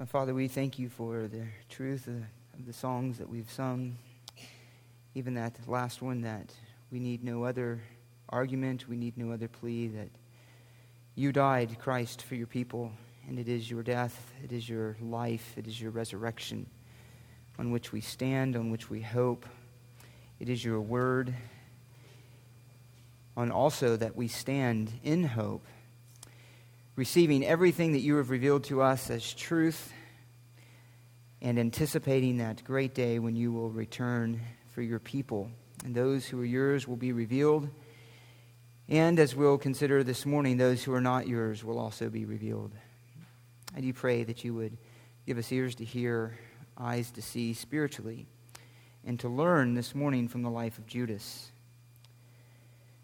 Uh, Father, we thank you for the truth of the songs that we've sung, even that last one that we need no other argument, we need no other plea, that you died, Christ, for your people, and it is your death, it is your life, it is your resurrection on which we stand, on which we hope. It is your word, on also that we stand in hope, receiving everything that you have revealed to us as truth, and anticipating that great day when you will return for your people. And those who are yours will be revealed. And as we'll consider this morning, those who are not yours will also be revealed. I do pray that you would give us ears to hear, eyes to see spiritually, and to learn this morning from the life of Judas.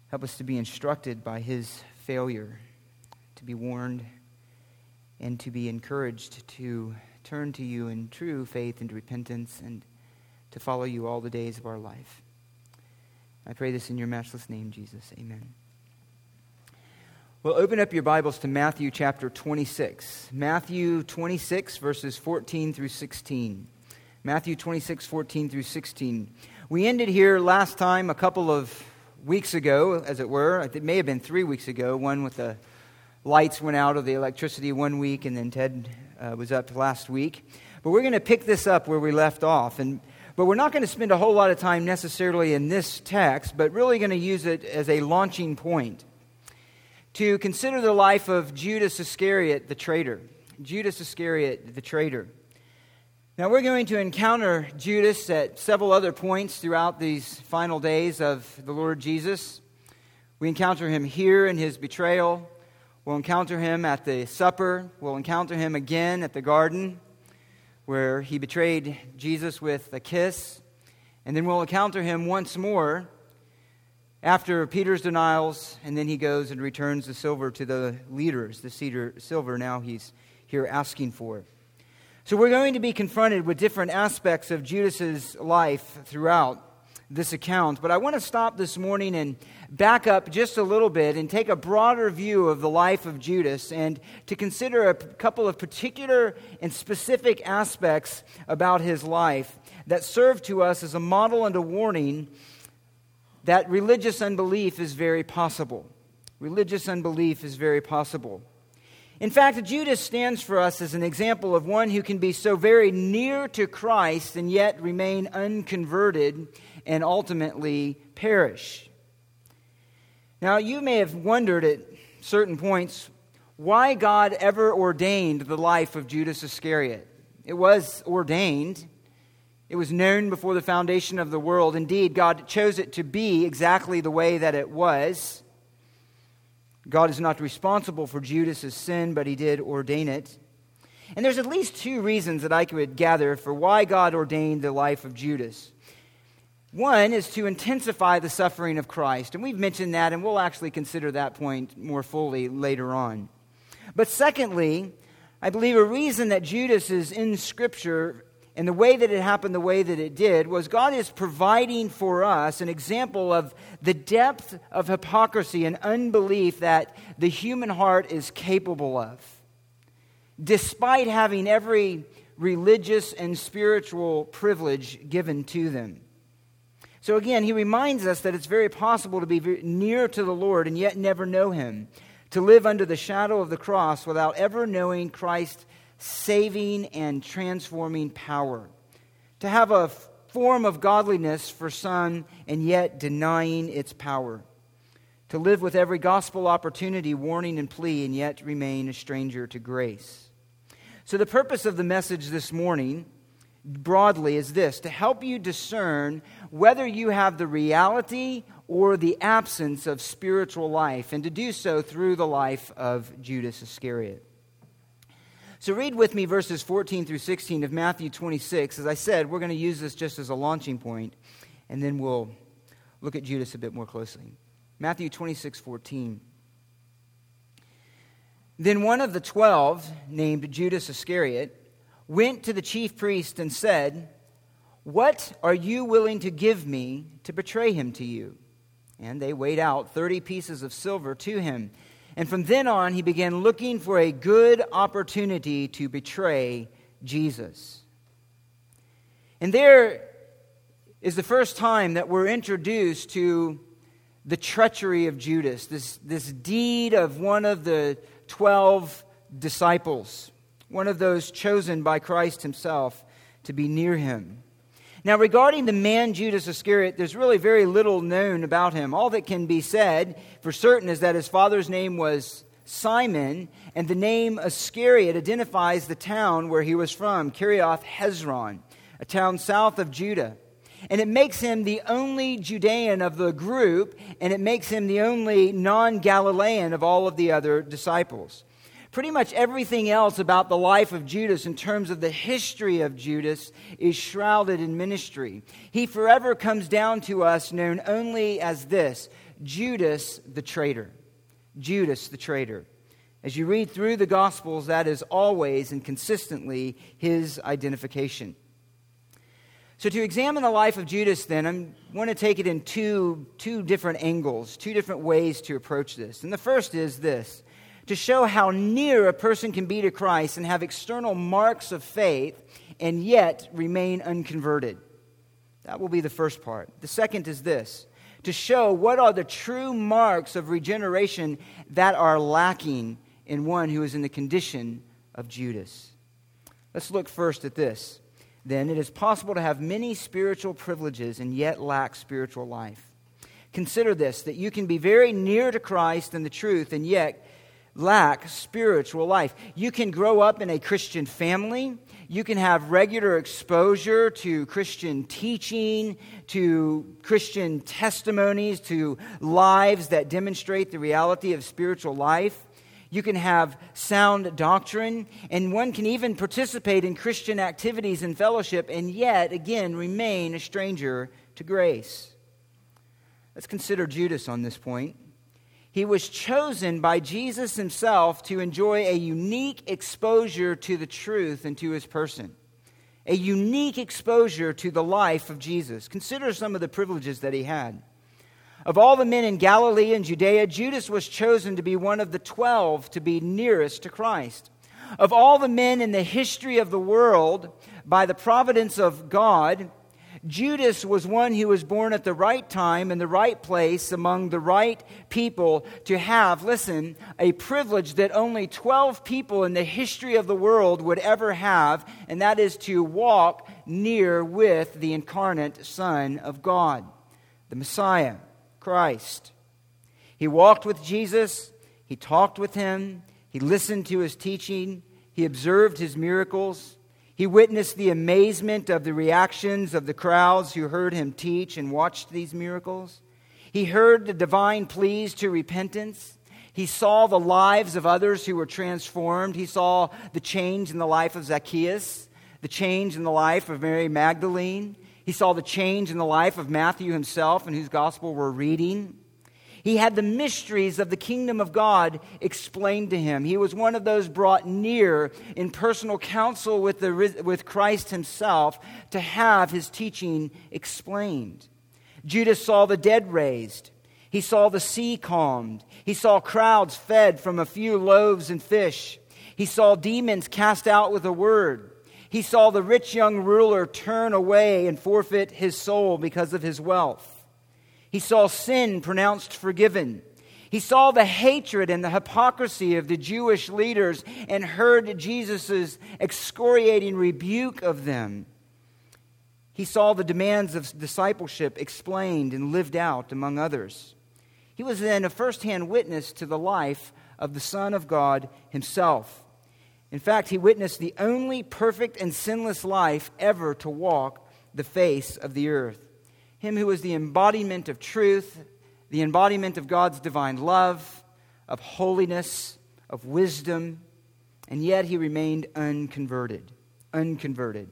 Help us to be instructed by his failure, to be warned, and to be encouraged to turn to you in true faith and repentance and to follow you all the days of our life. I pray this in your matchless name, Jesus. Amen. Well, open up your Bibles to Matthew chapter 26. Matthew 26, verses 14 through 16. Matthew 26, 14 through 16. We ended here last time, a couple of weeks ago, as it were. It may have been three weeks ago, one with the lights went out of the electricity one week, and then Ted uh, was up last week. But we're going to pick this up where we left off. And, but we're not going to spend a whole lot of time necessarily in this text, but really going to use it as a launching point to consider the life of Judas Iscariot, the traitor. Judas Iscariot, the traitor. Now, we're going to encounter Judas at several other points throughout these final days of the Lord Jesus. We encounter him here in his betrayal. We'll encounter him at the supper. We'll encounter him again at the garden where he betrayed Jesus with a kiss. And then we'll encounter him once more after Peter's denials, and then he goes and returns the silver to the leaders, the cedar silver now he's here asking for. So we're going to be confronted with different aspects of Judas's life throughout this account, but I want to stop this morning and back up just a little bit and take a broader view of the life of Judas and to consider a couple of particular and specific aspects about his life that serve to us as a model and a warning that religious unbelief is very possible. Religious unbelief is very possible. In fact, Judas stands for us as an example of one who can be so very near to Christ and yet remain unconverted and ultimately perish. Now, you may have wondered at certain points why God ever ordained the life of Judas Iscariot. It was ordained, it was known before the foundation of the world. Indeed, God chose it to be exactly the way that it was. God is not responsible for Judas's sin, but he did ordain it. And there's at least two reasons that I could gather for why God ordained the life of Judas. One is to intensify the suffering of Christ, and we've mentioned that, and we'll actually consider that point more fully later on. But secondly, I believe a reason that Judas is in Scripture and the way that it happened the way that it did was God is providing for us an example of the depth of hypocrisy and unbelief that the human heart is capable of, despite having every religious and spiritual privilege given to them. So again, he reminds us that it's very possible to be near to the Lord and yet never know him, to live under the shadow of the cross without ever knowing Christ's saving and transforming power. To have a form of godliness for some and yet denying its power. To live with every gospel opportunity, warning and plea, and yet remain a stranger to grace. So, the purpose of the message this morning, broadly, is this to help you discern whether you have the reality or the absence of spiritual life, and to do so through the life of Judas Iscariot. So read with me verses 14 through 16 of Matthew 26. As I said, we're going to use this just as a launching point, and then we'll look at Judas a bit more closely. Matthew 26, 14. Then one of the twelve, named Judas Iscariot, went to the chief priest and said, What are you willing to give me to betray him to you? And they weighed out 30 pieces of silver to him. And from then on, he began looking for a good opportunity to betray Jesus. And there is the first time that we're introduced to the treachery of Judas, this, this deed of one of the 12 disciples, one of those chosen by Christ himself to be near him. Now, regarding the man Judas Iscariot, there's really very little known about him. All that can be said for certain is that his father's name was Simon, and the name Iscariot identifies the town where he was from, Kiriath Hezron, a town south of Judah. And it makes him the only Judean of the group, and it makes him the only non Galilean of all of the other disciples. Pretty much everything else about the life of Judas, in terms of the history of Judas, is shrouded in ministry. He forever comes down to us known only as this Judas the traitor. Judas the traitor. As you read through the Gospels, that is always and consistently his identification. So, to examine the life of Judas, then, I want to take it in two, two different angles, two different ways to approach this. And the first is this to show how near a person can be to Christ and have external marks of faith and yet remain unconverted. That will be the first part. The second is this to show what are the true marks of regeneration that are lacking in one who is in the condition of Judas. Let's look first at this then it is possible to have many spiritual privileges and yet lack spiritual life. Consider this that you can be very near to Christ and the truth and yet lack spiritual life. You can grow up in a Christian family. You can have regular exposure to Christian teaching, to Christian testimonies, to lives that demonstrate the reality of spiritual life. You can have sound doctrine, and one can even participate in Christian activities and fellowship, and yet, again, remain a stranger to grace. Let's consider Judas on this point. He was chosen by Jesus himself to enjoy a unique exposure to the truth and to his person, a unique exposure to the life of Jesus. Consider some of the privileges that he had. Of all the men in Galilee and Judea, Judas was chosen to be one of the twelve to be nearest to Christ. Of all the men in the history of the world, by the providence of God, Judas was one who was born at the right time in the right place among the right people to have, listen, a privilege that only 12 people in the history of the world would ever have, and that is to walk near with the incarnate Son of God, the Messiah. Christ. He walked with Jesus, he talked with him, he listened to his teaching, he observed his miracles. He witnessed the amazement of the reactions of the crowds who heard him teach and watched these miracles. He heard the divine pleas to repentance. He saw the lives of others who were transformed. He saw the change in the life of Zacchaeus, the change in the life of Mary Magdalene. He saw the change in the life of Matthew himself and whose gospel we're reading. He had the mysteries of the kingdom of God explained to him. He was one of those brought near in personal counsel with, the, with Christ himself to have his teaching explained. Judas saw the dead raised. He saw the sea calmed. He saw crowds fed from a few loaves and fish. He saw demons cast out with a word. He saw the rich young ruler turn away and forfeit his soul because of his wealth. He saw sin pronounced forgiven. He saw the hatred and the hypocrisy of the Jewish leaders and heard Jesus' excoriating rebuke of them. He saw the demands of discipleship explained and lived out among others. He was then a firsthand witness to the life of the Son of God himself. In fact, he witnessed the only perfect and sinless life ever to walk the face of the earth. Him who was the embodiment of truth, the embodiment of God's divine love, of holiness, of wisdom, and yet he remained unconverted. Unconverted.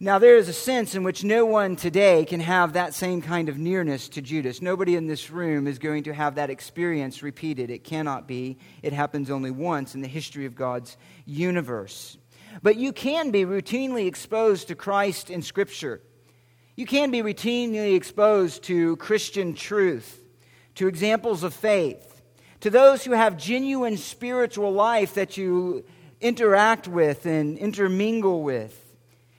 Now, there is a sense in which no one today can have that same kind of nearness to Judas. Nobody in this room is going to have that experience repeated. It cannot be. It happens only once in the history of God's universe. But you can be routinely exposed to Christ in Scripture. You can be routinely exposed to Christian truth, to examples of faith, to those who have genuine spiritual life that you interact with and intermingle with,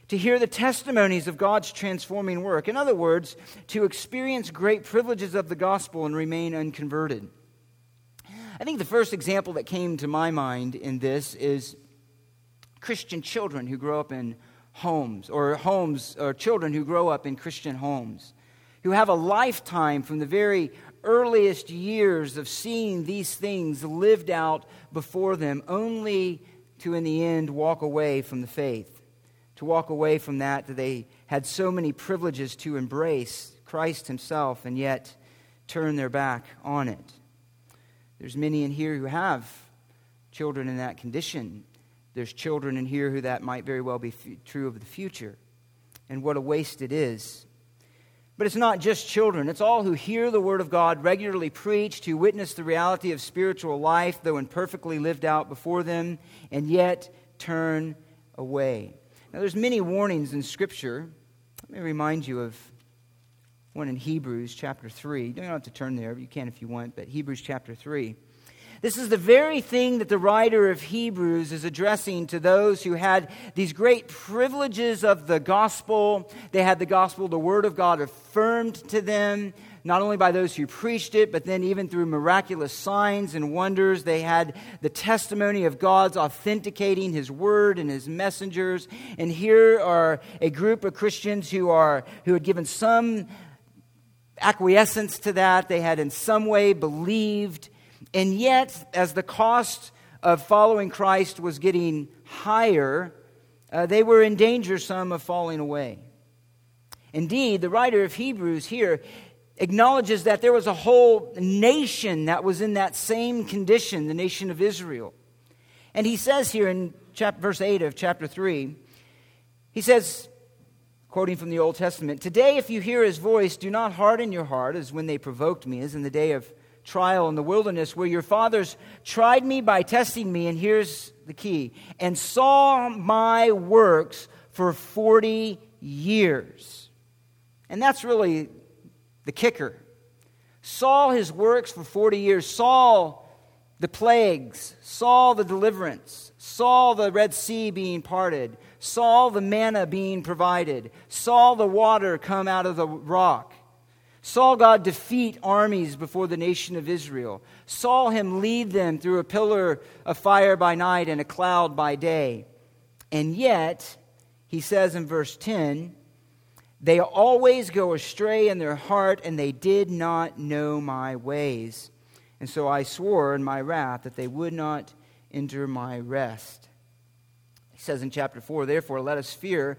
to hear the testimonies of God's transforming work. In other words, to experience great privileges of the gospel and remain unconverted. I think the first example that came to my mind in this is Christian children who grow up in homes, or homes, or children who grow up in Christian homes, who have a lifetime from the very earliest years of seeing these things lived out before them, only to, in the end, walk away from the faith, to walk away from that that they had so many privileges to embrace Christ Himself and yet turn their back on it. There's many in here who have children in that condition. There's children in here who that might very well be f- true of the future. And what a waste it is. But it's not just children, it's all who hear the Word of God regularly preached, who witness the reality of spiritual life, though imperfectly lived out before them, and yet turn away. Now, there's many warnings in Scripture. Let me remind you of one in Hebrews chapter 3. You don't have to turn there, you can if you want, but Hebrews chapter 3. This is the very thing that the writer of Hebrews is addressing to those who had these great privileges of the gospel. They had the gospel, the word of God, affirmed to them, not only by those who preached it, but then even through miraculous signs and wonders. They had the testimony of God's authenticating his word and his messengers. And here are a group of Christians who, are, who had given some acquiescence to that. They had in some way believed and yet, as the cost of following Christ was getting higher, uh, they were in danger, some, of falling away. Indeed, the writer of Hebrews here acknowledges that there was a whole nation that was in that same condition, the nation of Israel. And he says here in chapter, verse 8 of chapter 3, he says, quoting from the Old Testament, Today, if you hear his voice, do not harden your heart as when they provoked me, as in the day of trial in the wilderness where your fathers tried me by testing me, and here's the key, and saw my works for 40 years. And that's really the kicker. Saw his works for 40 years, saw the plagues, saw the deliverance, saw the Red Sea being parted, saw the manna being provided, saw the water come out of the rock Saw God defeat armies before the nation of Israel. Saw him lead them through a pillar of fire by night and a cloud by day. And yet, he says in verse 10, they always go astray in their heart, and they did not know my ways. And so I swore in my wrath that they would not enter my rest. He says in chapter 4, Therefore, let us fear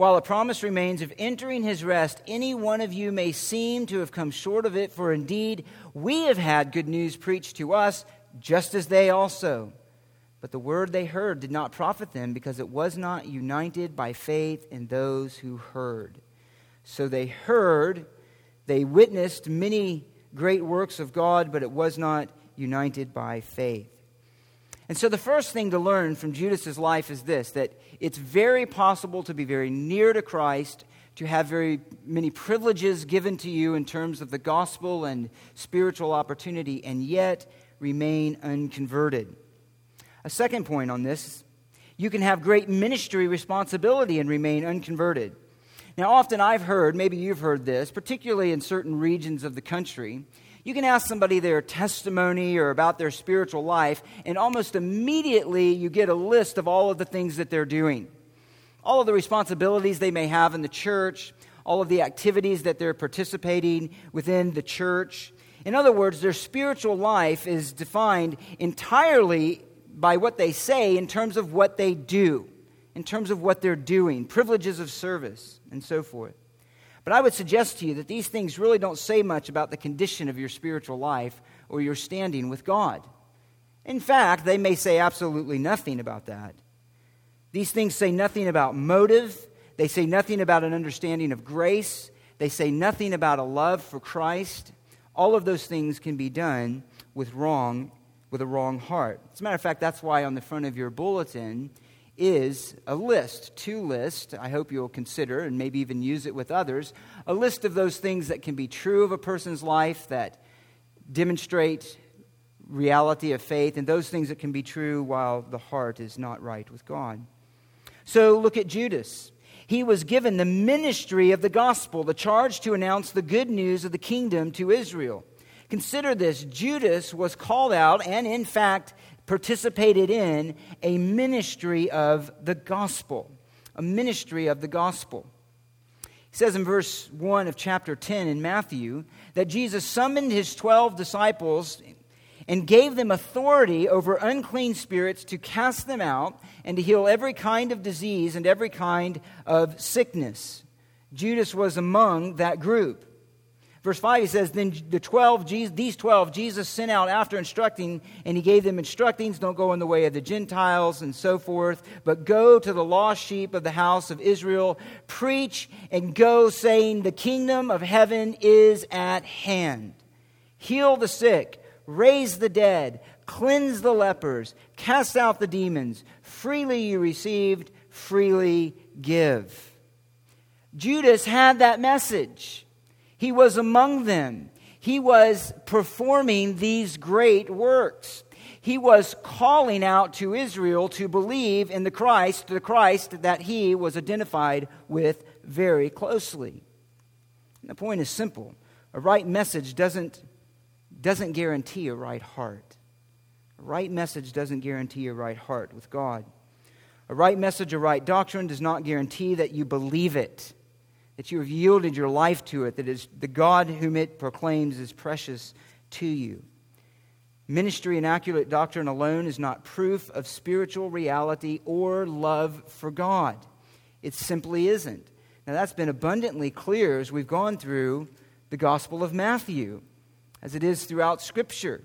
while a promise remains of entering his rest, any one of you may seem to have come short of it, for indeed we have had good news preached to us, just as they also. But the word they heard did not profit them, because it was not united by faith in those who heard. So they heard, they witnessed many great works of God, but it was not united by faith. And so the first thing to learn from Judas's life is this that it's very possible to be very near to Christ, to have very many privileges given to you in terms of the gospel and spiritual opportunity, and yet remain unconverted. A second point on this you can have great ministry responsibility and remain unconverted. Now, often I've heard, maybe you've heard this, particularly in certain regions of the country, you can ask somebody their testimony or about their spiritual life, and almost immediately you get a list of all of the things that they're doing, all of the responsibilities they may have in the church, all of the activities that they're participating within the church. In other words, their spiritual life is defined entirely by what they say in terms of what they do, in terms of what they're doing, privileges of service, and so forth. But I would suggest to you that these things really don't say much about the condition of your spiritual life or your standing with God. In fact, they may say absolutely nothing about that. These things say nothing about motive, they say nothing about an understanding of grace, they say nothing about a love for Christ. All of those things can be done with wrong with a wrong heart. As a matter of fact, that's why on the front of your bulletin is a list, two lists, I hope you'll consider and maybe even use it with others, a list of those things that can be true of a person's life that demonstrate reality of faith and those things that can be true while the heart is not right with God. So look at Judas. He was given the ministry of the gospel, the charge to announce the good news of the kingdom to Israel. Consider this Judas was called out and, in fact, participated in a ministry of the gospel. A ministry of the gospel. He says in verse 1 of chapter 10 in Matthew that Jesus summoned his 12 disciples and gave them authority over unclean spirits to cast them out and to heal every kind of disease and every kind of sickness. Judas was among that group. Verse 5, he says, Then the 12, these 12, Jesus sent out after instructing, and he gave them instructions don't go in the way of the Gentiles and so forth, but go to the lost sheep of the house of Israel, preach and go, saying, The kingdom of heaven is at hand. Heal the sick, raise the dead, cleanse the lepers, cast out the demons. Freely you received, freely give. Judas had that message. He was among them. He was performing these great works. He was calling out to Israel to believe in the Christ, the Christ that he was identified with very closely. And the point is simple a right message doesn't, doesn't guarantee a right heart. A right message doesn't guarantee a right heart with God. A right message, a right doctrine does not guarantee that you believe it that you have yielded your life to it, that is the God whom it proclaims is precious to you. Ministry and accurate doctrine alone is not proof of spiritual reality or love for God. It simply isn't. Now, that's been abundantly clear as we've gone through the Gospel of Matthew, as it is throughout Scripture.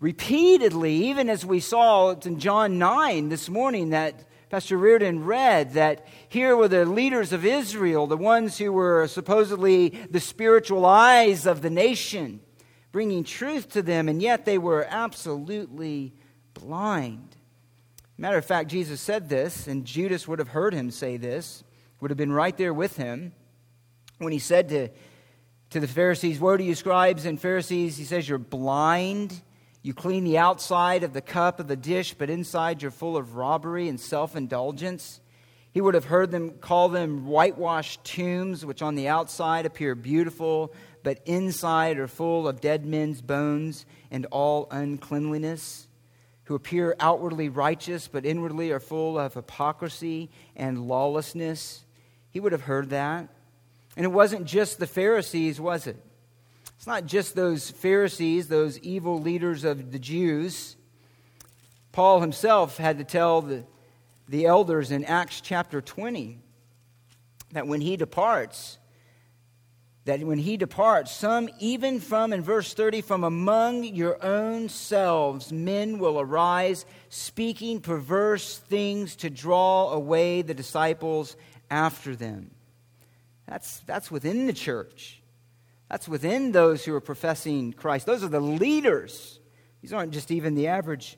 Repeatedly, even as we saw in John 9 this morning, that Pastor Reardon read that here were the leaders of Israel, the ones who were supposedly the spiritual eyes of the nation, bringing truth to them, and yet they were absolutely blind. Matter of fact, Jesus said this, and Judas would have heard him say this, would have been right there with him when he said to, to the Pharisees, Woe to you, scribes and Pharisees, he says, You're blind you clean the outside of the cup of the dish, but inside you're full of robbery and self indulgence. He would have heard them call them whitewashed tombs, which on the outside appear beautiful, but inside are full of dead men's bones and all uncleanliness, who appear outwardly righteous, but inwardly are full of hypocrisy and lawlessness. He would have heard that. And it wasn't just the Pharisees, was it? It's not just those Pharisees, those evil leaders of the Jews. Paul himself had to tell the, the elders in Acts chapter 20 that when he departs, that when he departs, some even from, in verse 30, from among your own selves, men will arise, speaking perverse things to draw away the disciples after them. That's, that's within the church. That's within those who are professing Christ. Those are the leaders. These aren't just even the average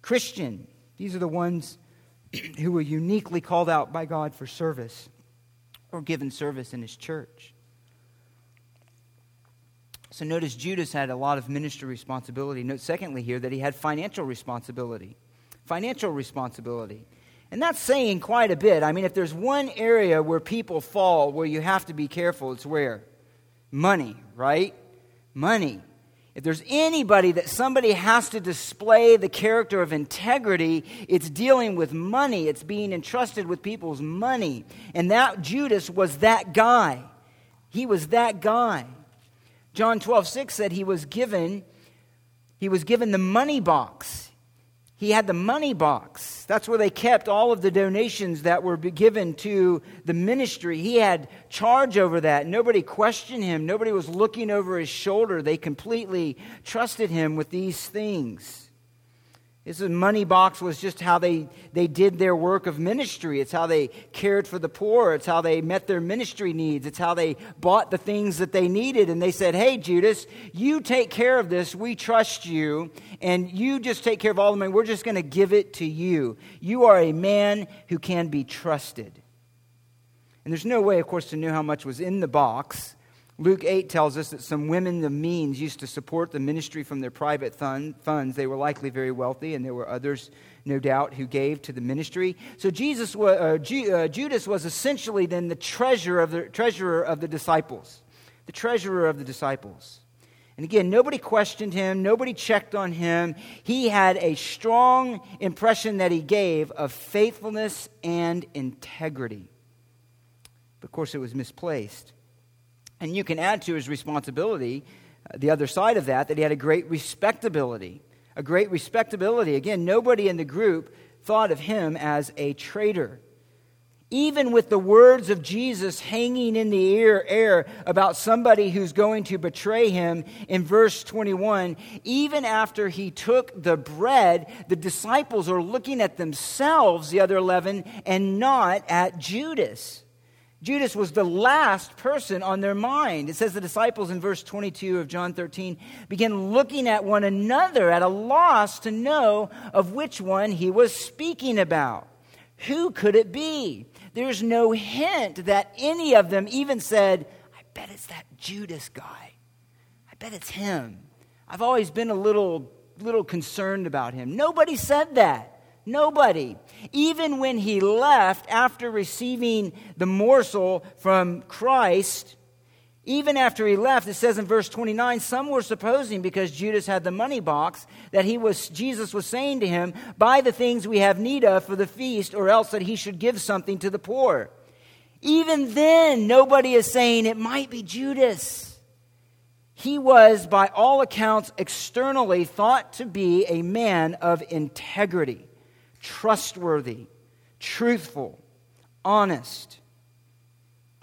Christian. These are the ones who were uniquely called out by God for service or given service in his church. So notice Judas had a lot of ministry responsibility. Note, secondly, here that he had financial responsibility. Financial responsibility. And that's saying quite a bit. I mean, if there's one area where people fall where you have to be careful, it's where? Money, right? Money. If there's anybody that somebody has to display the character of integrity, it's dealing with money. It's being entrusted with people's money. And that Judas was that guy. He was that guy. John 12, 6 said he was given, he was given the money box. He had the money box. That's where they kept all of the donations that were given to the ministry. He had charge over that. Nobody questioned him, nobody was looking over his shoulder. They completely trusted him with these things. This money box was just how they, they did their work of ministry. It's how they cared for the poor. It's how they met their ministry needs. It's how they bought the things that they needed. And they said, Hey, Judas, you take care of this. We trust you. And you just take care of all the money. We're just going to give it to you. You are a man who can be trusted. And there's no way, of course, to know how much was in the box Luke 8 tells us that some women of means used to support the ministry from their private funds. They were likely very wealthy, and there were others, no doubt, who gave to the ministry. So Jesus, uh, uh, Judas was essentially then the treasurer of the, treasurer of the disciples. The treasurer of the disciples. And again, nobody questioned him, nobody checked on him. He had a strong impression that he gave of faithfulness and integrity. But of course, it was misplaced. And you can add to his responsibility uh, the other side of that, that he had a great respectability. A great respectability. Again, nobody in the group thought of him as a traitor. Even with the words of Jesus hanging in the air about somebody who's going to betray him in verse 21, even after he took the bread, the disciples are looking at themselves, the other 11, and not at Judas. Judas was the last person on their mind. It says the disciples in verse 22 of John 13 began looking at one another at a loss to know of which one he was speaking about. Who could it be? There's no hint that any of them even said, I bet it's that Judas guy. I bet it's him. I've always been a little, little concerned about him. Nobody said that. Nobody. Even when he left after receiving the morsel from Christ, even after he left, it says in verse 29, some were supposing because Judas had the money box that he was Jesus was saying to him, "Buy the things we have need of for the feast, or else that he should give something to the poor." Even then, nobody is saying it might be Judas. He was, by all accounts, externally thought to be a man of integrity trustworthy, truthful, honest,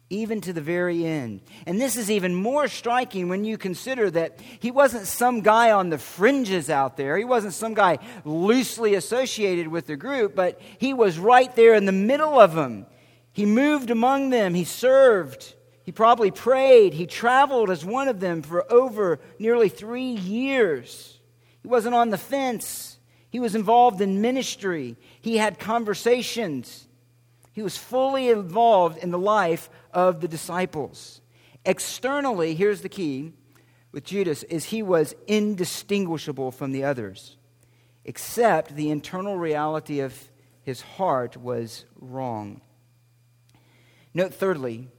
even to the very end. And this is even more striking when you consider that he wasn't some guy on the fringes out there. He wasn't some guy loosely associated with the group, but he was right there in the middle of them. He moved among them, he served. He probably prayed. He traveled as one of them for over nearly three years. He wasn't on the fence. He was involved in ministry. He had conversations. He was fully involved in the life of the disciples. Externally, here's the key with Judas is he was indistinguishable from the others, except the internal reality of his heart was wrong. Note thirdly,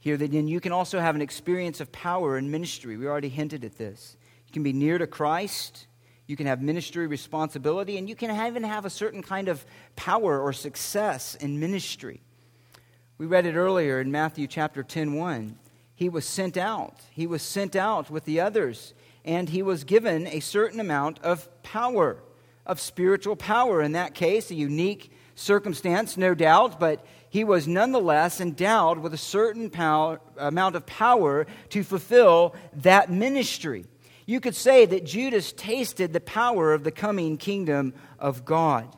here that you can also have an experience of power in ministry. We already hinted at this. You can be near to Christ you can have ministry responsibility, and you can even have a certain kind of power or success in ministry. We read it earlier in Matthew chapter 10 1. He was sent out. He was sent out with the others, and he was given a certain amount of power, of spiritual power. In that case, a unique circumstance, no doubt, but he was nonetheless endowed with a certain power, amount of power to fulfill that ministry. You could say that Judas tasted the power of the coming kingdom of God.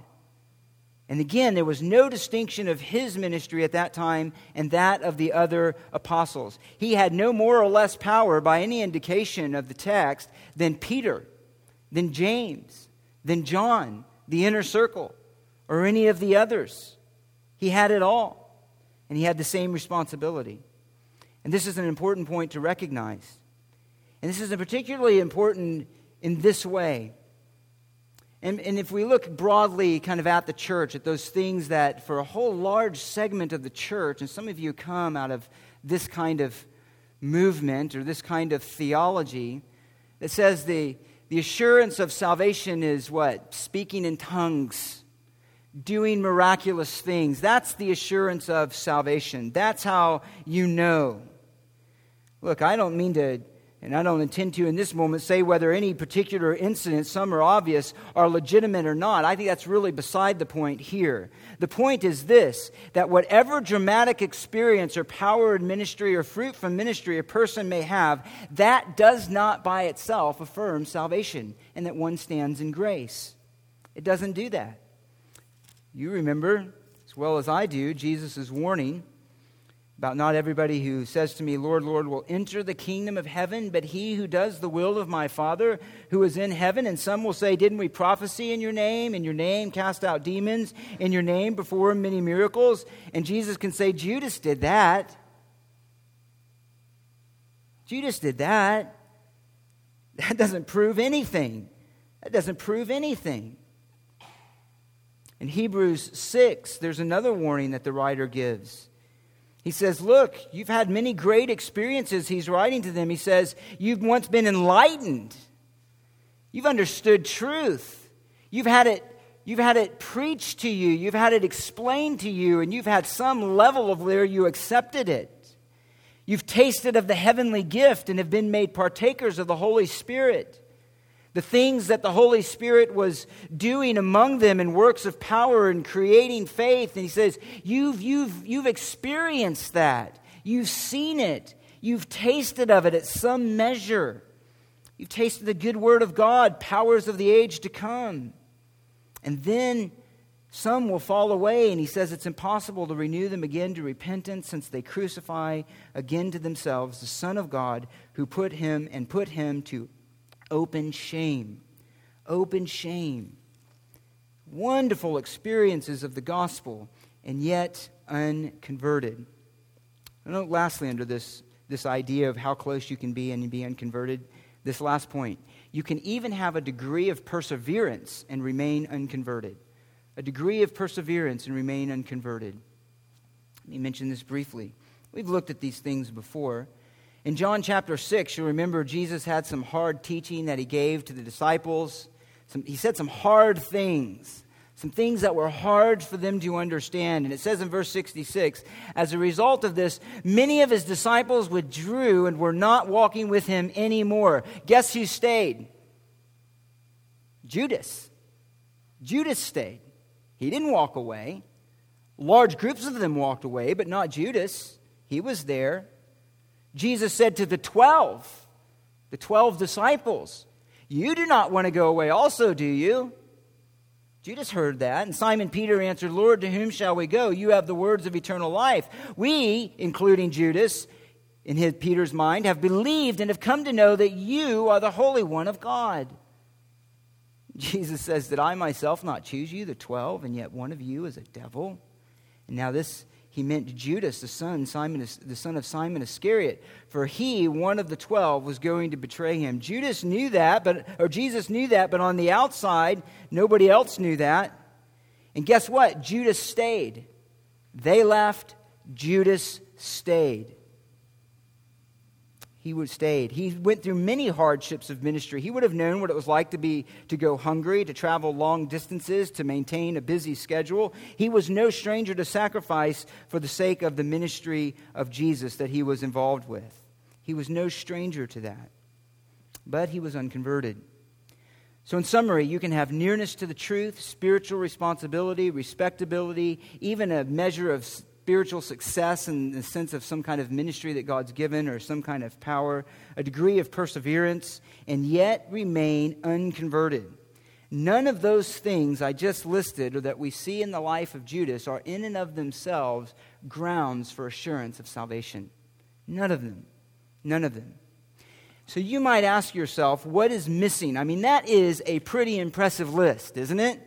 And again, there was no distinction of his ministry at that time and that of the other apostles. He had no more or less power by any indication of the text than Peter, than James, than John, the inner circle, or any of the others. He had it all, and he had the same responsibility. And this is an important point to recognize. And this is particularly important in this way. And, and if we look broadly kind of at the church, at those things that for a whole large segment of the church, and some of you come out of this kind of movement or this kind of theology that says the, the assurance of salvation is what? Speaking in tongues, doing miraculous things. That's the assurance of salvation. That's how you know. Look, I don't mean to and I don't intend to in this moment say whether any particular incidents, some are obvious, are legitimate or not. I think that's really beside the point here. The point is this that whatever dramatic experience or power in ministry or fruit from ministry a person may have, that does not by itself affirm salvation and that one stands in grace. It doesn't do that. You remember, as well as I do, Jesus' warning about not everybody who says to me, Lord, Lord, will enter the kingdom of heaven, but he who does the will of my Father who is in heaven. And some will say, Didn't we prophesy in your name? In your name cast out demons? In your name perform many miracles? And Jesus can say, Judas did that. Judas did that. That doesn't prove anything. That doesn't prove anything. In Hebrews 6, there's another warning that the writer gives. He says, Look, you've had many great experiences. He's writing to them. He says, You've once been enlightened. You've understood truth. You've had it, you've had it preached to you. You've had it explained to you, and you've had some level of where you accepted it. You've tasted of the heavenly gift and have been made partakers of the Holy Spirit. The things that the Holy Spirit was doing among them in works of power and creating faith. And he says, You've, you've, you've experienced that. You've seen it. You've tasted of it at some measure. You've tasted the good word of God, powers of the age to come. And then some will fall away, and he says it's impossible to renew them again to repentance since they crucify again to themselves the Son of God who put him and put him to open shame. Open shame. Wonderful experiences of the gospel, and yet unconverted. And lastly, under this, this idea of how close you can be and be unconverted, this last point. You can even have a degree of perseverance and remain unconverted a degree of perseverance and remain unconverted. Let me mention this briefly. We've looked at these things before. In John chapter 6, you'll remember Jesus had some hard teaching that he gave to the disciples. Some, he said some hard things, some things that were hard for them to understand. And it says in verse 66 As a result of this, many of his disciples withdrew and were not walking with him anymore. Guess who stayed? Judas. Judas stayed. He didn't walk away. Large groups of them walked away, but not Judas. He was there. Jesus said to the 12, the 12 disciples, You do not want to go away also, do you? Judas heard that, and Simon Peter answered, Lord, to whom shall we go? You have the words of eternal life. We, including Judas, in his, Peter's mind, have believed and have come to know that you are the Holy One of God. Jesus says, Did I myself not choose you, the twelve, and yet one of you is a devil? And now this he meant Judas, the son, Simon, the son of Simon Iscariot, for he, one of the twelve, was going to betray him. Judas knew that, but or Jesus knew that, but on the outside, nobody else knew that. And guess what? Judas stayed. They left, Judas stayed he would stayed. He went through many hardships of ministry. He would have known what it was like to be to go hungry, to travel long distances, to maintain a busy schedule. He was no stranger to sacrifice for the sake of the ministry of Jesus that he was involved with. He was no stranger to that. But he was unconverted. So, in summary, you can have nearness to the truth, spiritual responsibility, respectability, even a measure of spiritual success in the sense of some kind of ministry that God's given or some kind of power, a degree of perseverance, and yet remain unconverted. None of those things I just listed or that we see in the life of Judas are in and of themselves grounds for assurance of salvation. None of them. None of them. So you might ask yourself, what is missing? I mean, that is a pretty impressive list, isn't it?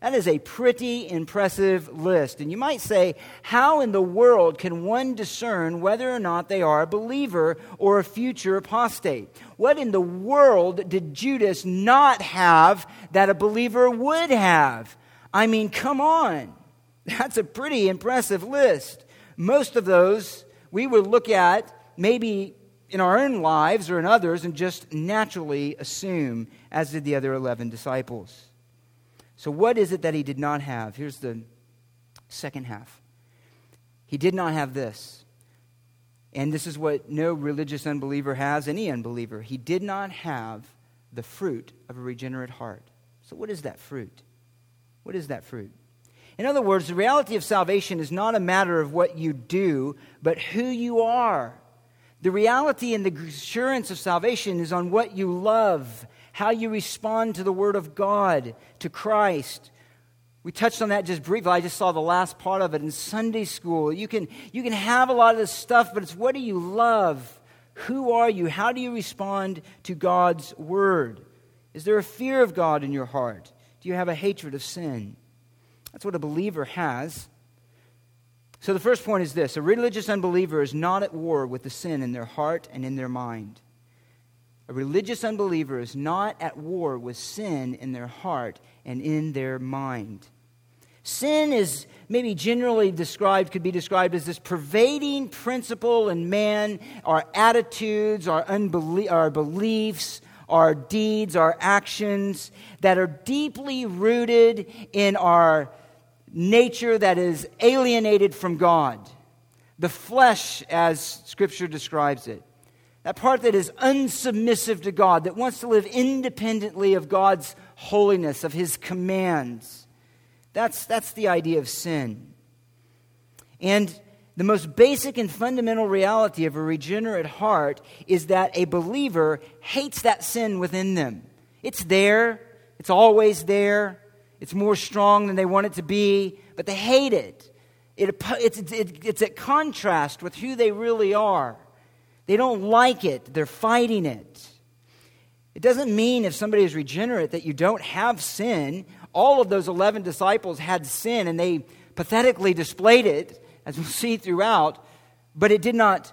That is a pretty impressive list. And you might say, how in the world can one discern whether or not they are a believer or a future apostate? What in the world did Judas not have that a believer would have? I mean, come on. That's a pretty impressive list. Most of those we would look at maybe in our own lives or in others and just naturally assume, as did the other 11 disciples. So, what is it that he did not have? Here's the second half. He did not have this. And this is what no religious unbeliever has, any unbeliever. He did not have the fruit of a regenerate heart. So, what is that fruit? What is that fruit? In other words, the reality of salvation is not a matter of what you do, but who you are. The reality and the assurance of salvation is on what you love how you respond to the Word of God, to Christ. We touched on that just briefly. I just saw the last part of it in Sunday school. You can, you can have a lot of this stuff, but it's what do you love? Who are you? How do you respond to God's Word? Is there a fear of God in your heart? Do you have a hatred of sin? That's what a believer has. So the first point is this a religious unbeliever is not at war with the sin in their heart and in their mind. A religious unbeliever is not at war with sin in their heart and in their mind. Sin is maybe generally described, could be described as this pervading principle in man, our attitudes, our, unbelie- our beliefs, our deeds, our actions that are deeply rooted in our nature that is alienated from God. The flesh, as Scripture describes it. That part that is unsubmissive to God, that wants to live independently of God's holiness, of His commands. That's, that's the idea of sin. And the most basic and fundamental reality of a regenerate heart is that a believer hates that sin within them. It's there, it's always there, it's more strong than they want it to be, but they hate it. it it's, it, it's at contrast with who they really are. They don't like it, they're fighting it. It doesn't mean if somebody is regenerate that you don't have sin all of those 11 disciples had sin and they pathetically displayed it, as we'll see throughout, but it did not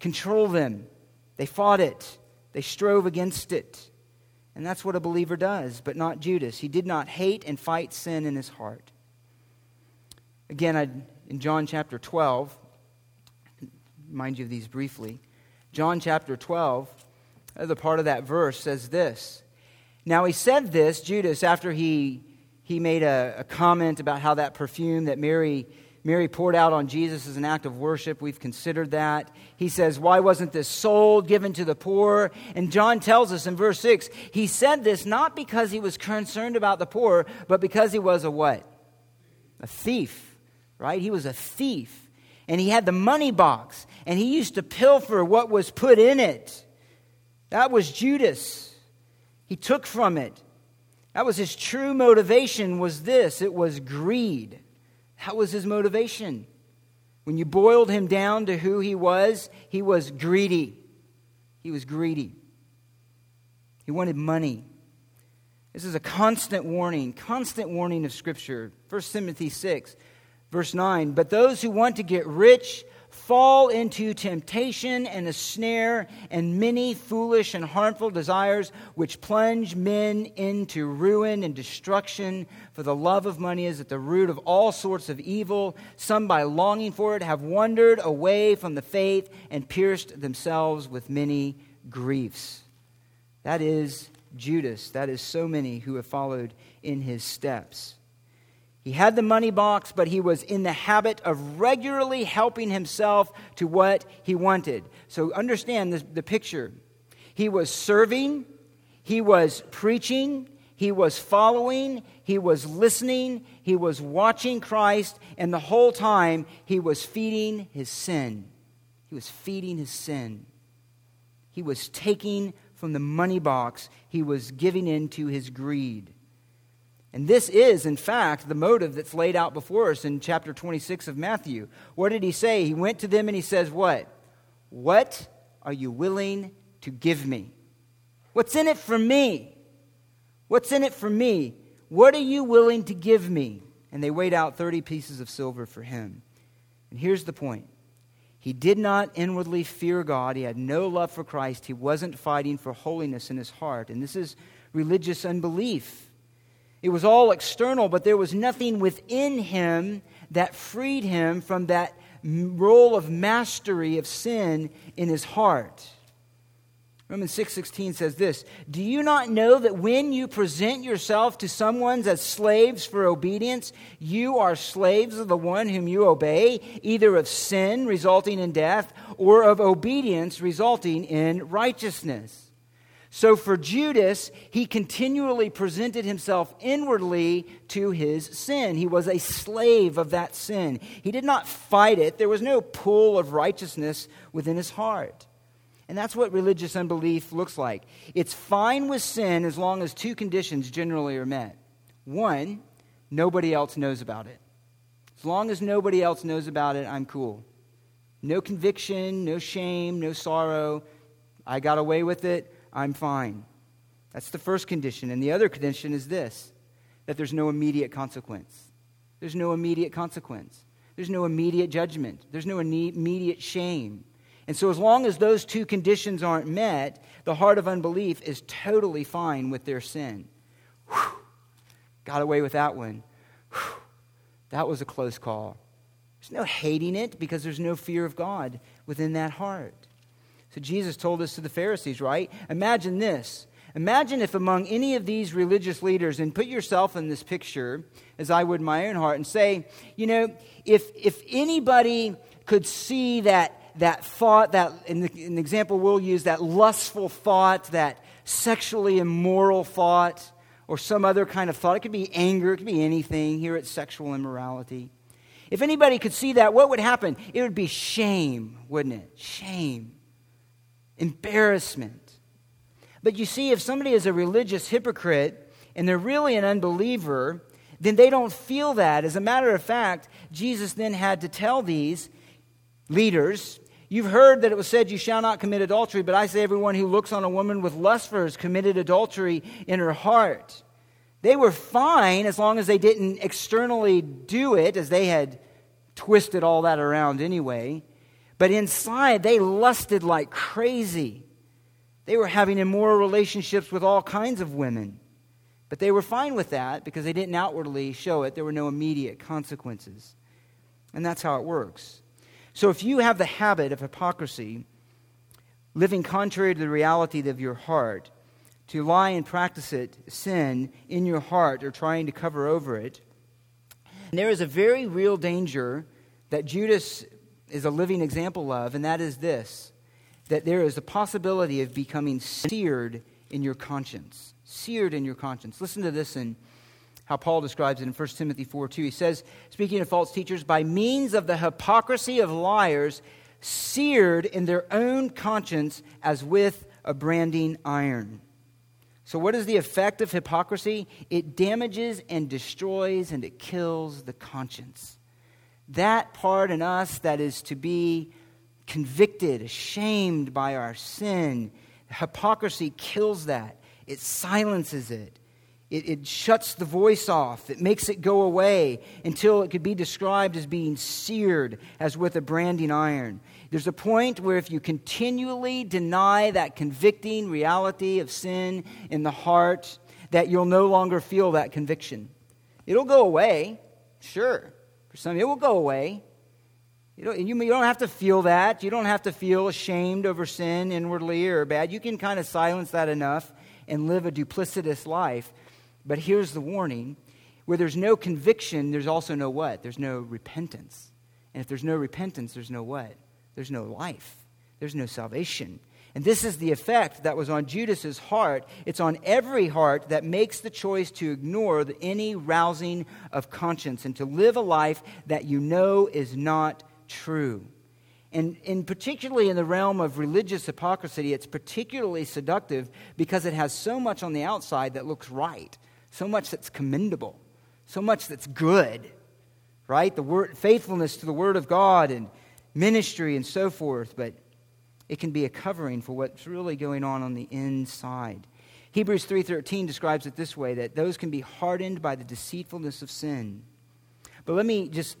control them. They fought it, they strove against it. And that's what a believer does, but not Judas. He did not hate and fight sin in his heart. Again, I, in John chapter 12, remind you of these briefly. John chapter 12, uh, the part of that verse says this. Now he said this, Judas, after he he made a, a, comment about how that perfume that Mary, Mary poured out on Jesus is an act of worship. We've considered that. He says, Why wasn't this sold, given to the poor? And John tells us in verse 6 he said this not because he was concerned about the poor, but because he was a what? A thief, right? He was a thief. And he had the money box, and he used to pilfer what was put in it. That was Judas. He took from it. That was his true motivation was this, it was greed. That was his motivation. When you boiled him down to who he was, he was greedy. He was greedy. He wanted money. This is a constant warning, constant warning of Scripture. 1 Timothy 6, verse 9. But those who want to get rich fall into temptation and a snare and many foolish and harmful desires which plunge men into ruin and destruction. For the love of money is at the root of all sorts of evil. Some, by longing for it, have wandered away from the faith and pierced themselves with many griefs. That is Judas. That is so many who have followed in his steps. He had the money box, but he was in the habit of regularly helping himself to what he wanted. So understand this, the picture. He was serving, he was preaching, he was following, he was listening, he was watching Christ, and the whole time he was feeding his sin. He was feeding his sin. He was taking from the money box, he was giving into his greed. And this is, in fact, the motive that's laid out before us in chapter 26 of Matthew. What did he say? He went to them and he says, What? What are you willing to give me? What's in it for me? What's in it for me? What are you willing to give me? And they weighed out 30 pieces of silver for him. And here's the point he did not inwardly fear God. He had no love for Christ. He wasn't fighting for holiness in his heart. And this is religious unbelief. It was all external, but there was nothing within him that freed him from that role of mastery of sin in his heart. Romans 6:16 says this, "Do you not know that when you present yourself to someone as slaves for obedience, you are slaves of the one whom you obey, either of sin resulting in death or of obedience resulting in righteousness?" So for Judas, he continually presented himself inwardly to his sin. He was a slave of that sin. He did not fight it, there was no pool of righteousness within his heart. And that's what religious unbelief looks like. It's fine with sin as long as two conditions generally are met. One, nobody else knows about it. As long as nobody else knows about it, I'm cool. No conviction, no shame, no sorrow. I got away with it. I'm fine. That's the first condition. And the other condition is this that there's no immediate consequence. There's no immediate consequence. There's no immediate judgment, there's no immediate shame. And so, as long as those two conditions aren't met, the heart of unbelief is totally fine with their sin. Whew. Got away with that one. Whew. That was a close call. There's no hating it because there's no fear of God within that heart. So, Jesus told this to the Pharisees, right? Imagine this. Imagine if among any of these religious leaders, and put yourself in this picture, as I would my own heart, and say, you know, if, if anybody could see that that thought, that, in the, the example we'll use, that lustful thought, that sexually immoral thought, or some other kind of thought. It could be anger, it could be anything. Here it's sexual immorality. If anybody could see that, what would happen? It would be shame, wouldn't it? Shame, embarrassment. But you see, if somebody is a religious hypocrite and they're really an unbeliever, then they don't feel that. As a matter of fact, Jesus then had to tell these leaders You've heard that it was said, You shall not commit adultery, but I say, everyone who looks on a woman with lust for her has committed adultery in her heart. They were fine as long as they didn't externally do it, as they had twisted all that around anyway. But inside, they lusted like crazy. They were having immoral relationships with all kinds of women. But they were fine with that because they didn't outwardly show it. There were no immediate consequences. And that's how it works. So if you have the habit of hypocrisy, living contrary to the reality of your heart, to lie and practice it, sin in your heart, or trying to cover over it, there is a very real danger that Judas is a living example of, and that is this that there is a possibility of becoming seared in your conscience. Seared in your conscience. Listen to this and how Paul describes it in 1 Timothy 4 2. He says, speaking of false teachers, by means of the hypocrisy of liars, seared in their own conscience as with a branding iron. So, what is the effect of hypocrisy? It damages and destroys and it kills the conscience. That part in us that is to be convicted, ashamed by our sin, hypocrisy kills that. It silences it. It, it, shuts the voice off. It makes it go away until it could be described as being seared as with a branding iron. There's a point where if you continually deny that convicting reality of sin in the heart, that you'll no longer feel that conviction. It'll go away, sure. Some, it will go away. You don't, you, you don't have to feel that. You don't have to feel ashamed over sin inwardly or bad. You can kind of silence that enough and live a duplicitous life. But here's the warning where there's no conviction, there's also no what? There's no repentance. And if there's no repentance, there's no what? There's no life. There's no salvation. And this is the effect that was on Judas's heart. It's on every heart that makes the choice to ignore the, any rousing of conscience and to live a life that you know is not true. And, and particularly in the realm of religious hypocrisy, it's particularly seductive because it has so much on the outside that looks right so much that's commendable, so much that's good, right? The word, faithfulness to the Word of God and ministry and so forth, but it can be a covering for what's really going on on the inside. Hebrews 3:13 describes it this way that those can be hardened by the deceitfulness of sin. But let me just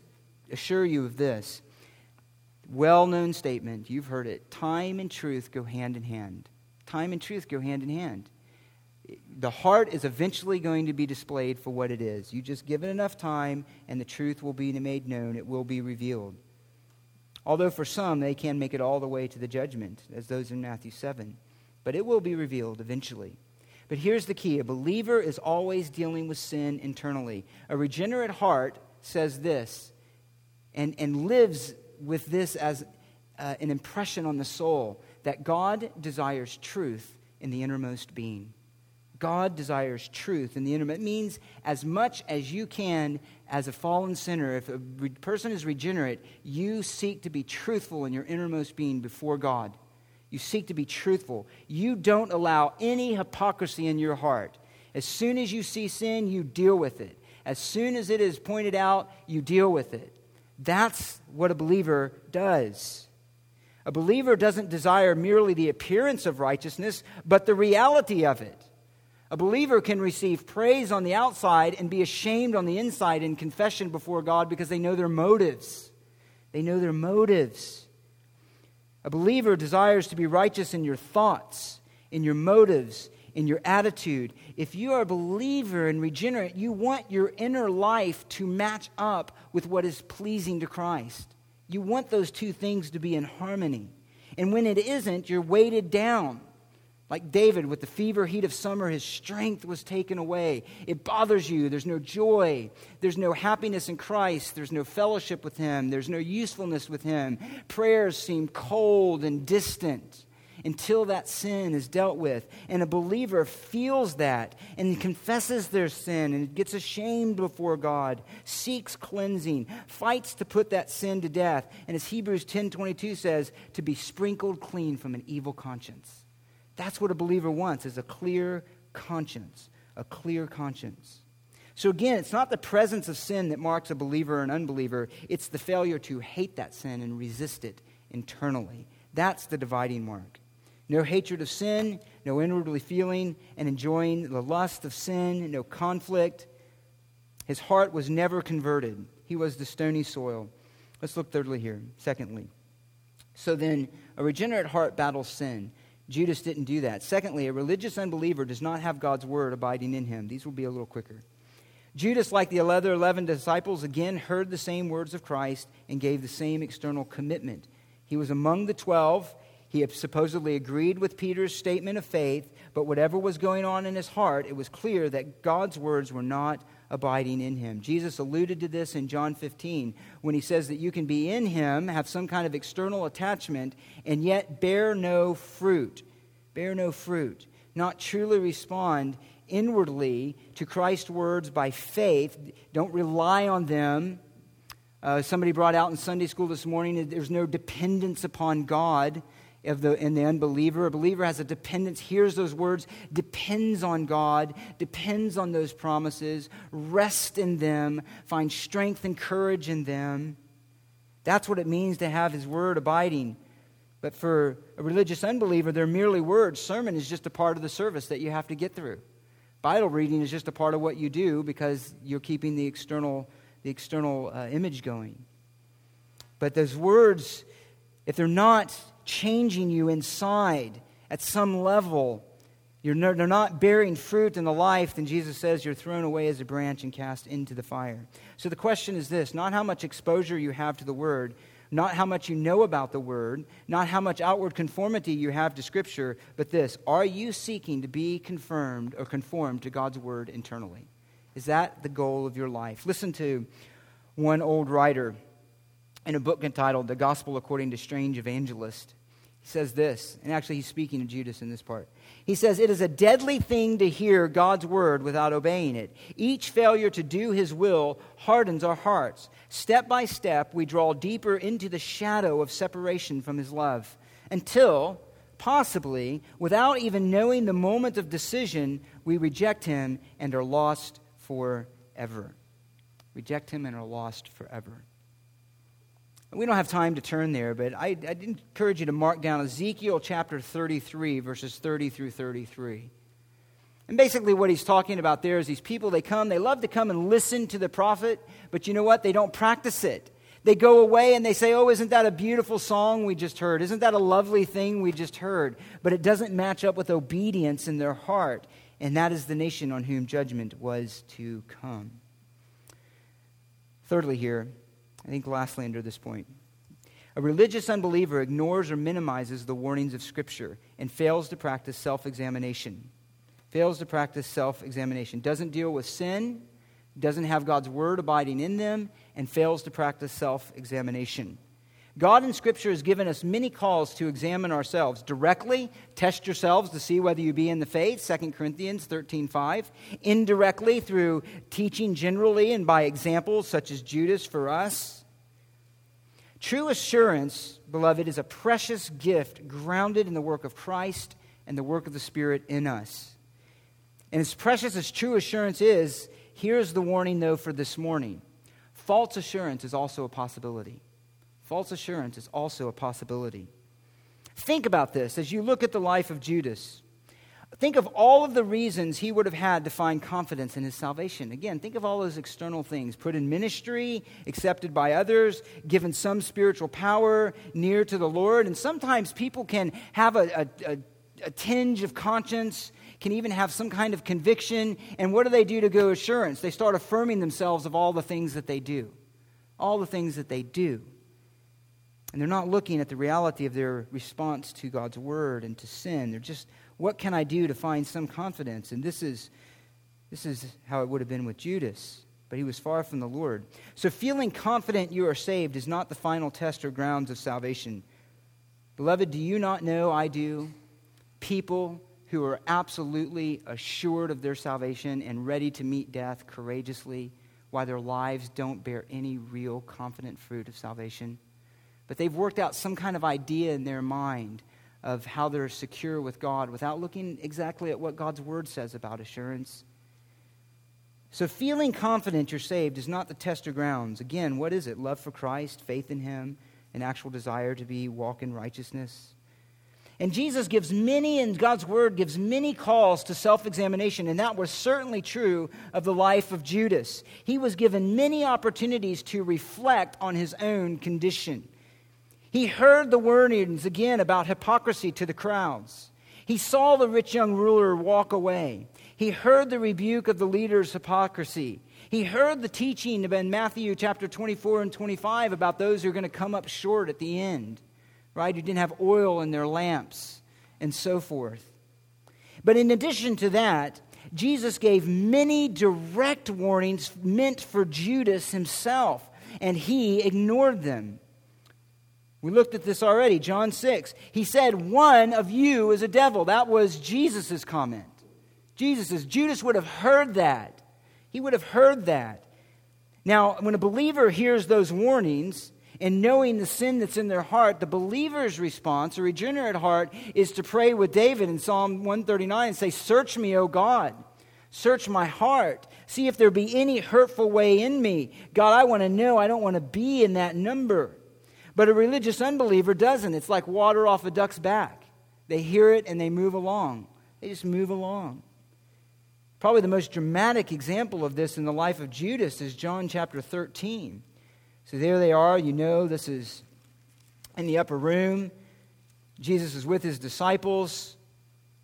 assure you of this. Well-known statement, you've heard it. Time and truth go hand in hand. Time and truth go hand in hand the heart is eventually going to be displayed for what it is. You just give it enough time, and the truth will be made known. It will be revealed. Although for some, they can make it all the way to the judgment, as those in Matthew 7. But it will be revealed eventually. But here's the key a believer is always dealing with sin internally. A regenerate heart says this and, and lives with this as uh, an impression on the soul that God desires truth in the innermost being. God desires truth in the intimate. It means as much as you can as a fallen sinner. If a re- person is regenerate, you seek to be truthful in your innermost being before God. You seek to be truthful. You don't allow any hypocrisy in your heart. As soon as you see sin, you deal with it. As soon as it is pointed out, you deal with it. That's what a believer does. A believer doesn't desire merely the appearance of righteousness, but the reality of it. A believer can receive praise on the outside and be ashamed on the inside in confession before God because they know their motives. They know their motives. A believer desires to be righteous in your thoughts, in your motives, in your attitude. If you are a believer and regenerate, you want your inner life to match up with what is pleasing to Christ. You want those two things to be in harmony. And when it isn't, you're weighted down. Like David, with the fever heat of summer, his strength was taken away. It bothers you. There's no joy. There's no happiness in Christ. There's no fellowship with him. There's no usefulness with him. Prayers seem cold and distant until that sin is dealt with. And a believer feels that and confesses their sin and gets ashamed before God, seeks cleansing, fights to put that sin to death. And as Hebrews 10:22 says, to be sprinkled clean from an evil conscience. That's what a believer wants is a clear conscience, a clear conscience. So again, it's not the presence of sin that marks a believer or an unbeliever, it's the failure to hate that sin and resist it internally. That's the dividing mark. No hatred of sin, no inwardly feeling and enjoying the lust of sin, no conflict. His heart was never converted. He was the stony soil. Let's look thirdly here. Secondly, so then a regenerate heart battles sin. Judas didn't do that. Secondly, a religious unbeliever does not have God's word abiding in him. These will be a little quicker. Judas, like the other 11 disciples, again heard the same words of Christ and gave the same external commitment. He was among the 12 he supposedly agreed with Peter's statement of faith, but whatever was going on in his heart, it was clear that God's words were not abiding in him. Jesus alluded to this in John 15 when he says that you can be in him, have some kind of external attachment, and yet bear no fruit. Bear no fruit. Not truly respond inwardly to Christ's words by faith. Don't rely on them. Uh, somebody brought out in Sunday school this morning that there's no dependence upon God of the, in the unbeliever. A believer has a dependence, hears those words, depends on God, depends on those promises, rest in them, find strength and courage in them. That's what it means to have His Word abiding. But for a religious unbeliever, they're merely words. Sermon is just a part of the service that you have to get through. Bible reading is just a part of what you do because you're keeping the external, the external uh, image going. But those words, if they're not changing you inside at some level. You're no, they're not bearing fruit in the life, then Jesus says you're thrown away as a branch and cast into the fire. So the question is this not how much exposure you have to the Word, not how much you know about the Word, not how much outward conformity you have to Scripture, but this are you seeking to be confirmed or conformed to God's Word internally? Is that the goal of your life? Listen to one old writer in a book entitled The Gospel According to Strange Evangelist. Says this, and actually he's speaking to Judas in this part. He says, It is a deadly thing to hear God's word without obeying it. Each failure to do his will hardens our hearts. Step by step, we draw deeper into the shadow of separation from his love until, possibly, without even knowing the moment of decision, we reject him and are lost forever. Reject him and are lost forever. We don't have time to turn there, but I, I encourage you to mark down Ezekiel chapter 33, verses 30 through 33. And basically, what he's talking about there is these people, they come, they love to come and listen to the prophet, but you know what? They don't practice it. They go away and they say, Oh, isn't that a beautiful song we just heard? Isn't that a lovely thing we just heard? But it doesn't match up with obedience in their heart. And that is the nation on whom judgment was to come. Thirdly, here, I think lastly, under this point, a religious unbeliever ignores or minimizes the warnings of Scripture and fails to practice self examination. Fails to practice self examination. Doesn't deal with sin, doesn't have God's word abiding in them, and fails to practice self examination. God in Scripture has given us many calls to examine ourselves directly. Test yourselves to see whether you be in the faith, 2 Corinthians 13 5. Indirectly, through teaching generally and by examples such as Judas for us. True assurance, beloved, is a precious gift grounded in the work of Christ and the work of the Spirit in us. And as precious as true assurance is, here's the warning, though, for this morning false assurance is also a possibility. False assurance is also a possibility. Think about this as you look at the life of Judas. Think of all of the reasons he would have had to find confidence in his salvation. Again, think of all those external things put in ministry, accepted by others, given some spiritual power, near to the Lord. And sometimes people can have a, a, a, a tinge of conscience, can even have some kind of conviction. And what do they do to go assurance? They start affirming themselves of all the things that they do. All the things that they do. And they're not looking at the reality of their response to God's word and to sin. They're just what can I do to find some confidence? And this is, this is how it would have been with Judas. But he was far from the Lord. So, feeling confident you are saved is not the final test or grounds of salvation. Beloved, do you not know, I do, people who are absolutely assured of their salvation and ready to meet death courageously, while their lives don't bear any real confident fruit of salvation? But they've worked out some kind of idea in their mind of how they're secure with God without looking exactly at what God's word says about assurance. So, feeling confident you're saved is not the test of grounds. Again, what is it? Love for Christ, faith in Him, an actual desire to be walk in righteousness. And Jesus gives many, and God's word gives many calls to self examination, and that was certainly true of the life of Judas. He was given many opportunities to reflect on his own condition. He heard the warnings again about hypocrisy to the crowds. He saw the rich young ruler walk away. He heard the rebuke of the leader's hypocrisy. He heard the teaching in Matthew chapter 24 and 25 about those who are going to come up short at the end, right? Who didn't have oil in their lamps and so forth. But in addition to that, Jesus gave many direct warnings meant for Judas himself, and he ignored them. We looked at this already, John 6. He said, One of you is a devil. That was Jesus' comment. Jesus' Judas would have heard that. He would have heard that. Now, when a believer hears those warnings and knowing the sin that's in their heart, the believer's response, a regenerate heart, is to pray with David in Psalm 139 and say, Search me, O God. Search my heart. See if there be any hurtful way in me. God, I want to know. I don't want to be in that number. But a religious unbeliever doesn't. It's like water off a duck's back. They hear it and they move along. They just move along. Probably the most dramatic example of this in the life of Judas is John chapter 13. So there they are. You know, this is in the upper room. Jesus is with his disciples.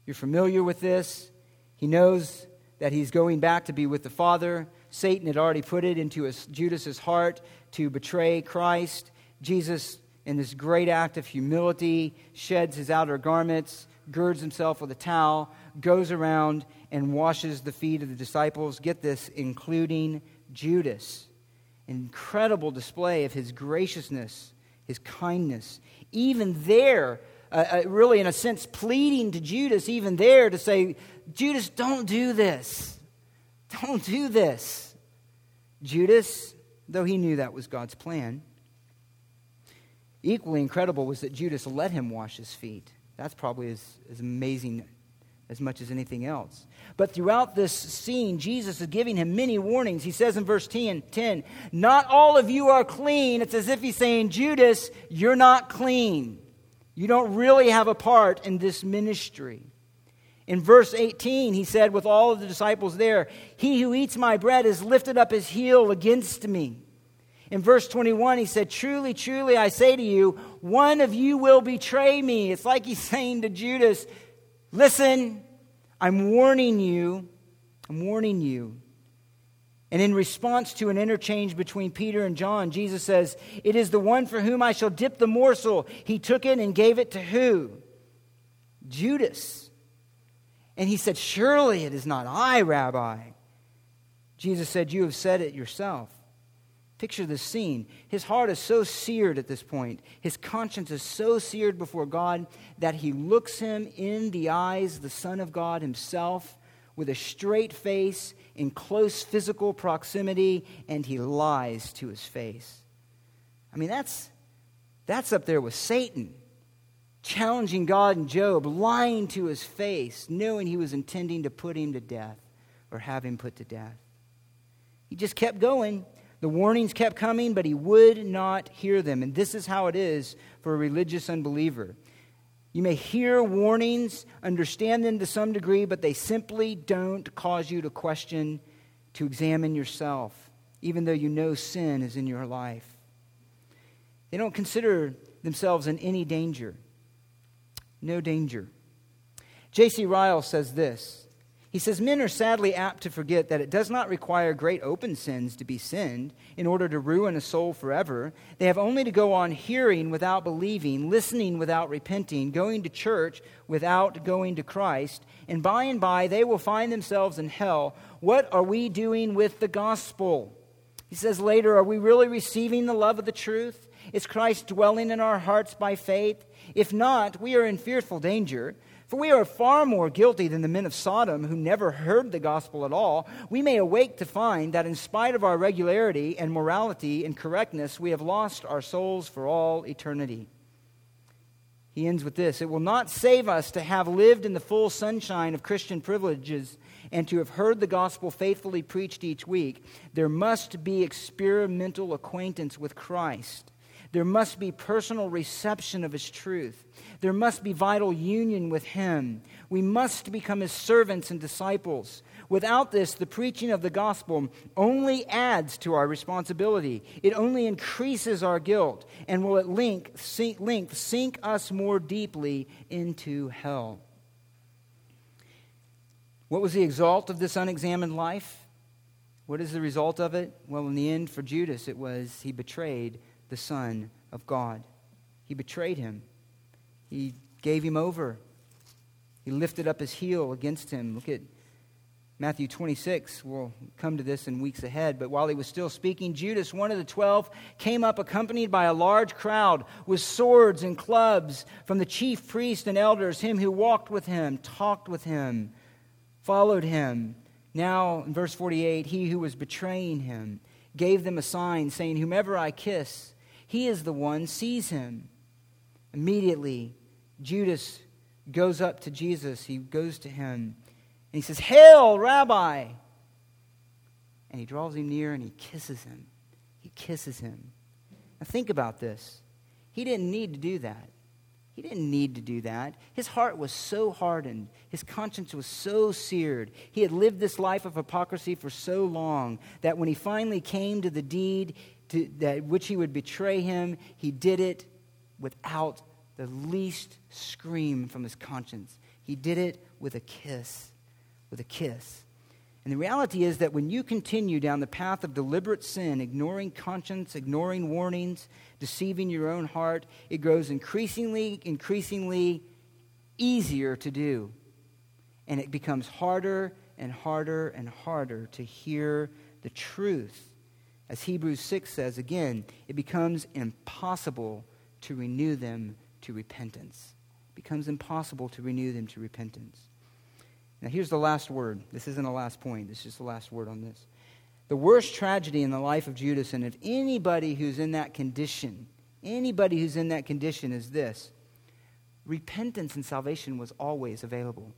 You're familiar with this. He knows that he's going back to be with the Father. Satan had already put it into his, Judas's heart to betray Christ. Jesus, in this great act of humility, sheds his outer garments, girds himself with a towel, goes around and washes the feet of the disciples. Get this, including Judas. Incredible display of his graciousness, his kindness. Even there, uh, uh, really, in a sense, pleading to Judas, even there, to say, Judas, don't do this. Don't do this. Judas, though he knew that was God's plan, Equally incredible was that Judas let him wash his feet. That's probably as, as amazing as much as anything else. But throughout this scene, Jesus is giving him many warnings. He says in verse 10, 10 Not all of you are clean. It's as if he's saying, Judas, you're not clean. You don't really have a part in this ministry. In verse 18, he said, with all of the disciples there, He who eats my bread has lifted up his heel against me. In verse 21, he said, Truly, truly, I say to you, one of you will betray me. It's like he's saying to Judas, Listen, I'm warning you. I'm warning you. And in response to an interchange between Peter and John, Jesus says, It is the one for whom I shall dip the morsel. He took it and gave it to who? Judas. And he said, Surely it is not I, Rabbi. Jesus said, You have said it yourself. Picture the scene. His heart is so seared at this point. His conscience is so seared before God that he looks him in the eyes, the Son of God himself, with a straight face in close physical proximity, and he lies to his face. I mean, that's, that's up there with Satan challenging God and Job, lying to his face, knowing he was intending to put him to death or have him put to death. He just kept going. The warnings kept coming, but he would not hear them. And this is how it is for a religious unbeliever. You may hear warnings, understand them to some degree, but they simply don't cause you to question, to examine yourself, even though you know sin is in your life. They don't consider themselves in any danger. No danger. J.C. Ryle says this he says, Men are sadly apt to forget that it does not require great open sins to be sinned in order to ruin a soul forever. They have only to go on hearing without believing, listening without repenting, going to church without going to Christ, and by and by they will find themselves in hell. What are we doing with the gospel? He says later, Are we really receiving the love of the truth? Is Christ dwelling in our hearts by faith? If not, we are in fearful danger. For we are far more guilty than the men of Sodom who never heard the gospel at all. We may awake to find that in spite of our regularity and morality and correctness, we have lost our souls for all eternity. He ends with this It will not save us to have lived in the full sunshine of Christian privileges and to have heard the gospel faithfully preached each week. There must be experimental acquaintance with Christ. There must be personal reception of his truth. There must be vital union with him. We must become his servants and disciples. Without this, the preaching of the gospel only adds to our responsibility. It only increases our guilt and will at length sink, length sink us more deeply into hell. What was the result of this unexamined life? What is the result of it? Well, in the end, for Judas, it was he betrayed the Son of God. He betrayed him, he gave him over, he lifted up his heel against him. Look at Matthew 26. We'll come to this in weeks ahead. But while he was still speaking, Judas, one of the twelve, came up accompanied by a large crowd with swords and clubs from the chief priests and elders, him who walked with him, talked with him, followed him. Now, in verse 48, he who was betraying him gave them a sign, saying, Whomever I kiss, he is the one, seize him. Immediately, Judas goes up to Jesus. He goes to him and he says, Hail, Rabbi! And he draws him near and he kisses him. He kisses him. Now, think about this. He didn't need to do that. He didn't need to do that. His heart was so hardened. His conscience was so seared. He had lived this life of hypocrisy for so long that when he finally came to the deed, to, that which he would betray him, he did it without the least scream from his conscience. He did it with a kiss. With a kiss. And the reality is that when you continue down the path of deliberate sin, ignoring conscience, ignoring warnings, deceiving your own heart, it grows increasingly, increasingly easier to do. And it becomes harder and harder and harder to hear the truth as Hebrews 6 says, again, it becomes impossible to renew them to repentance. It becomes impossible to renew them to repentance. Now, here's the last word. This isn't the last point, this is just the last word on this. The worst tragedy in the life of Judas, and if anybody who's in that condition, anybody who's in that condition is this repentance and salvation was always available.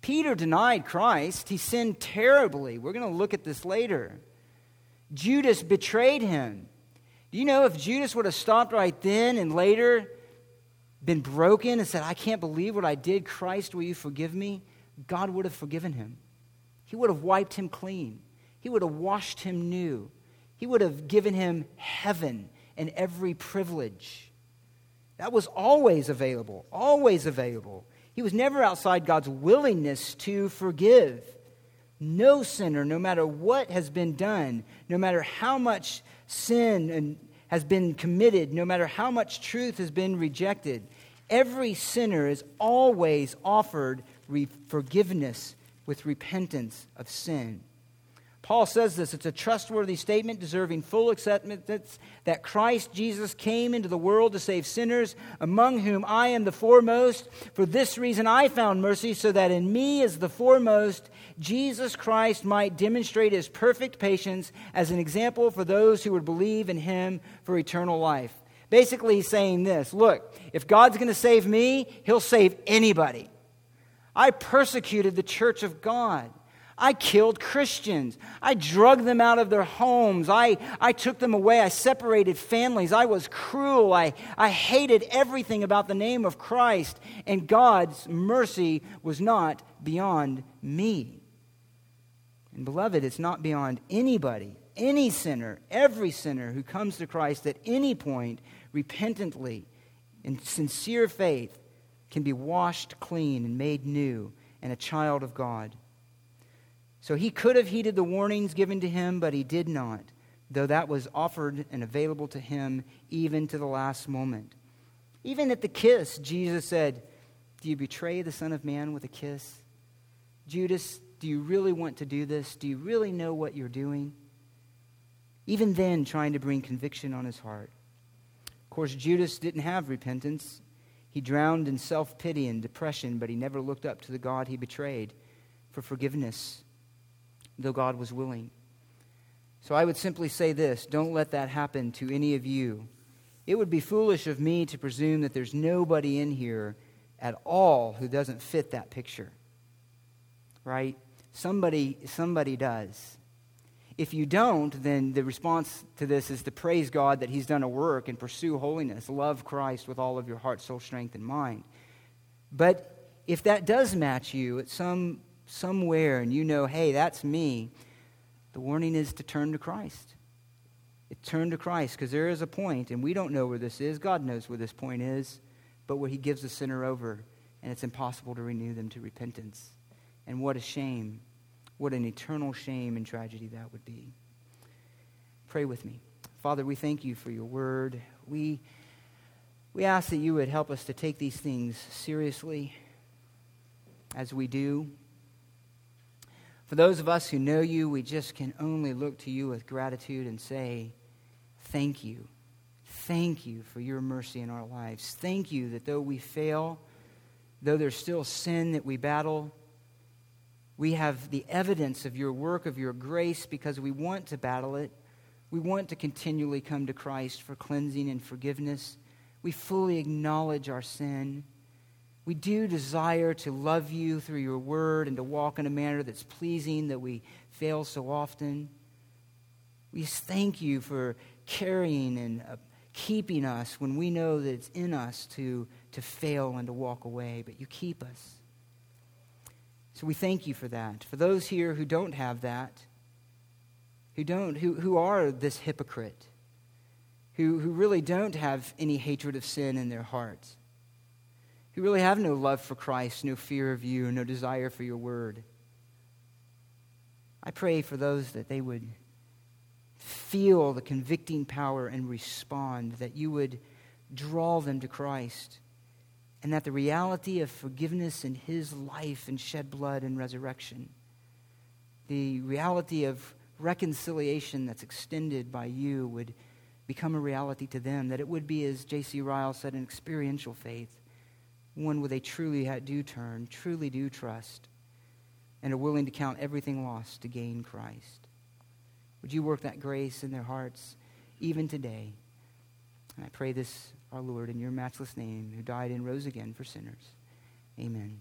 Peter denied Christ. He sinned terribly. We're going to look at this later. Judas betrayed him. Do you know if Judas would have stopped right then and later been broken and said, I can't believe what I did, Christ, will you forgive me? God would have forgiven him. He would have wiped him clean. He would have washed him new. He would have given him heaven and every privilege. That was always available, always available. He was never outside God's willingness to forgive. No sinner, no matter what has been done, no matter how much sin has been committed, no matter how much truth has been rejected, every sinner is always offered forgiveness with repentance of sin. Paul says this it's a trustworthy statement deserving full acceptance that Christ Jesus came into the world to save sinners, among whom I am the foremost. For this reason I found mercy, so that in me, as the foremost, Jesus Christ might demonstrate his perfect patience as an example for those who would believe in him for eternal life. Basically, he's saying this look, if God's going to save me, he'll save anybody. I persecuted the church of God. I killed Christians. I drugged them out of their homes. I, I took them away. I separated families. I was cruel. I, I hated everything about the name of Christ. And God's mercy was not beyond me. And beloved, it's not beyond anybody, any sinner, every sinner who comes to Christ at any point repentantly in sincere faith can be washed clean and made new and a child of God. So he could have heeded the warnings given to him, but he did not, though that was offered and available to him even to the last moment. Even at the kiss, Jesus said, Do you betray the Son of Man with a kiss? Judas, do you really want to do this? Do you really know what you're doing? Even then, trying to bring conviction on his heart. Of course, Judas didn't have repentance. He drowned in self pity and depression, but he never looked up to the God he betrayed for forgiveness, though God was willing. So I would simply say this don't let that happen to any of you. It would be foolish of me to presume that there's nobody in here at all who doesn't fit that picture. Right? Somebody, somebody does. If you don't, then the response to this is to praise God that He's done a work and pursue holiness. Love Christ with all of your heart, soul, strength, and mind. But if that does match you at some somewhere and you know, hey, that's me, the warning is to turn to Christ. It turn to Christ because there is a point, and we don't know where this is. God knows where this point is, but where He gives the sinner over, and it's impossible to renew them to repentance. And what a shame what an eternal shame and tragedy that would be. Pray with me. Father, we thank you for your word. We, we ask that you would help us to take these things seriously as we do. For those of us who know you, we just can only look to you with gratitude and say, Thank you. Thank you for your mercy in our lives. Thank you that though we fail, though there's still sin that we battle, we have the evidence of your work, of your grace, because we want to battle it. We want to continually come to Christ for cleansing and forgiveness. We fully acknowledge our sin. We do desire to love you through your word and to walk in a manner that's pleasing, that we fail so often. We thank you for carrying and uh, keeping us when we know that it's in us to, to fail and to walk away, but you keep us. So we thank you for that. For those here who don't have that, who don't, who, who are this hypocrite, who, who really don't have any hatred of sin in their hearts, who really have no love for Christ, no fear of you, no desire for your word. I pray for those that they would feel the convicting power and respond, that you would draw them to Christ and that the reality of forgiveness in his life and shed blood and resurrection, the reality of reconciliation that's extended by you would become a reality to them, that it would be, as J.C. Ryle said, an experiential faith, one where they truly do turn, truly do trust, and are willing to count everything lost to gain Christ. Would you work that grace in their hearts even today? And I pray this our Lord, in your matchless name, who died and rose again for sinners. Amen.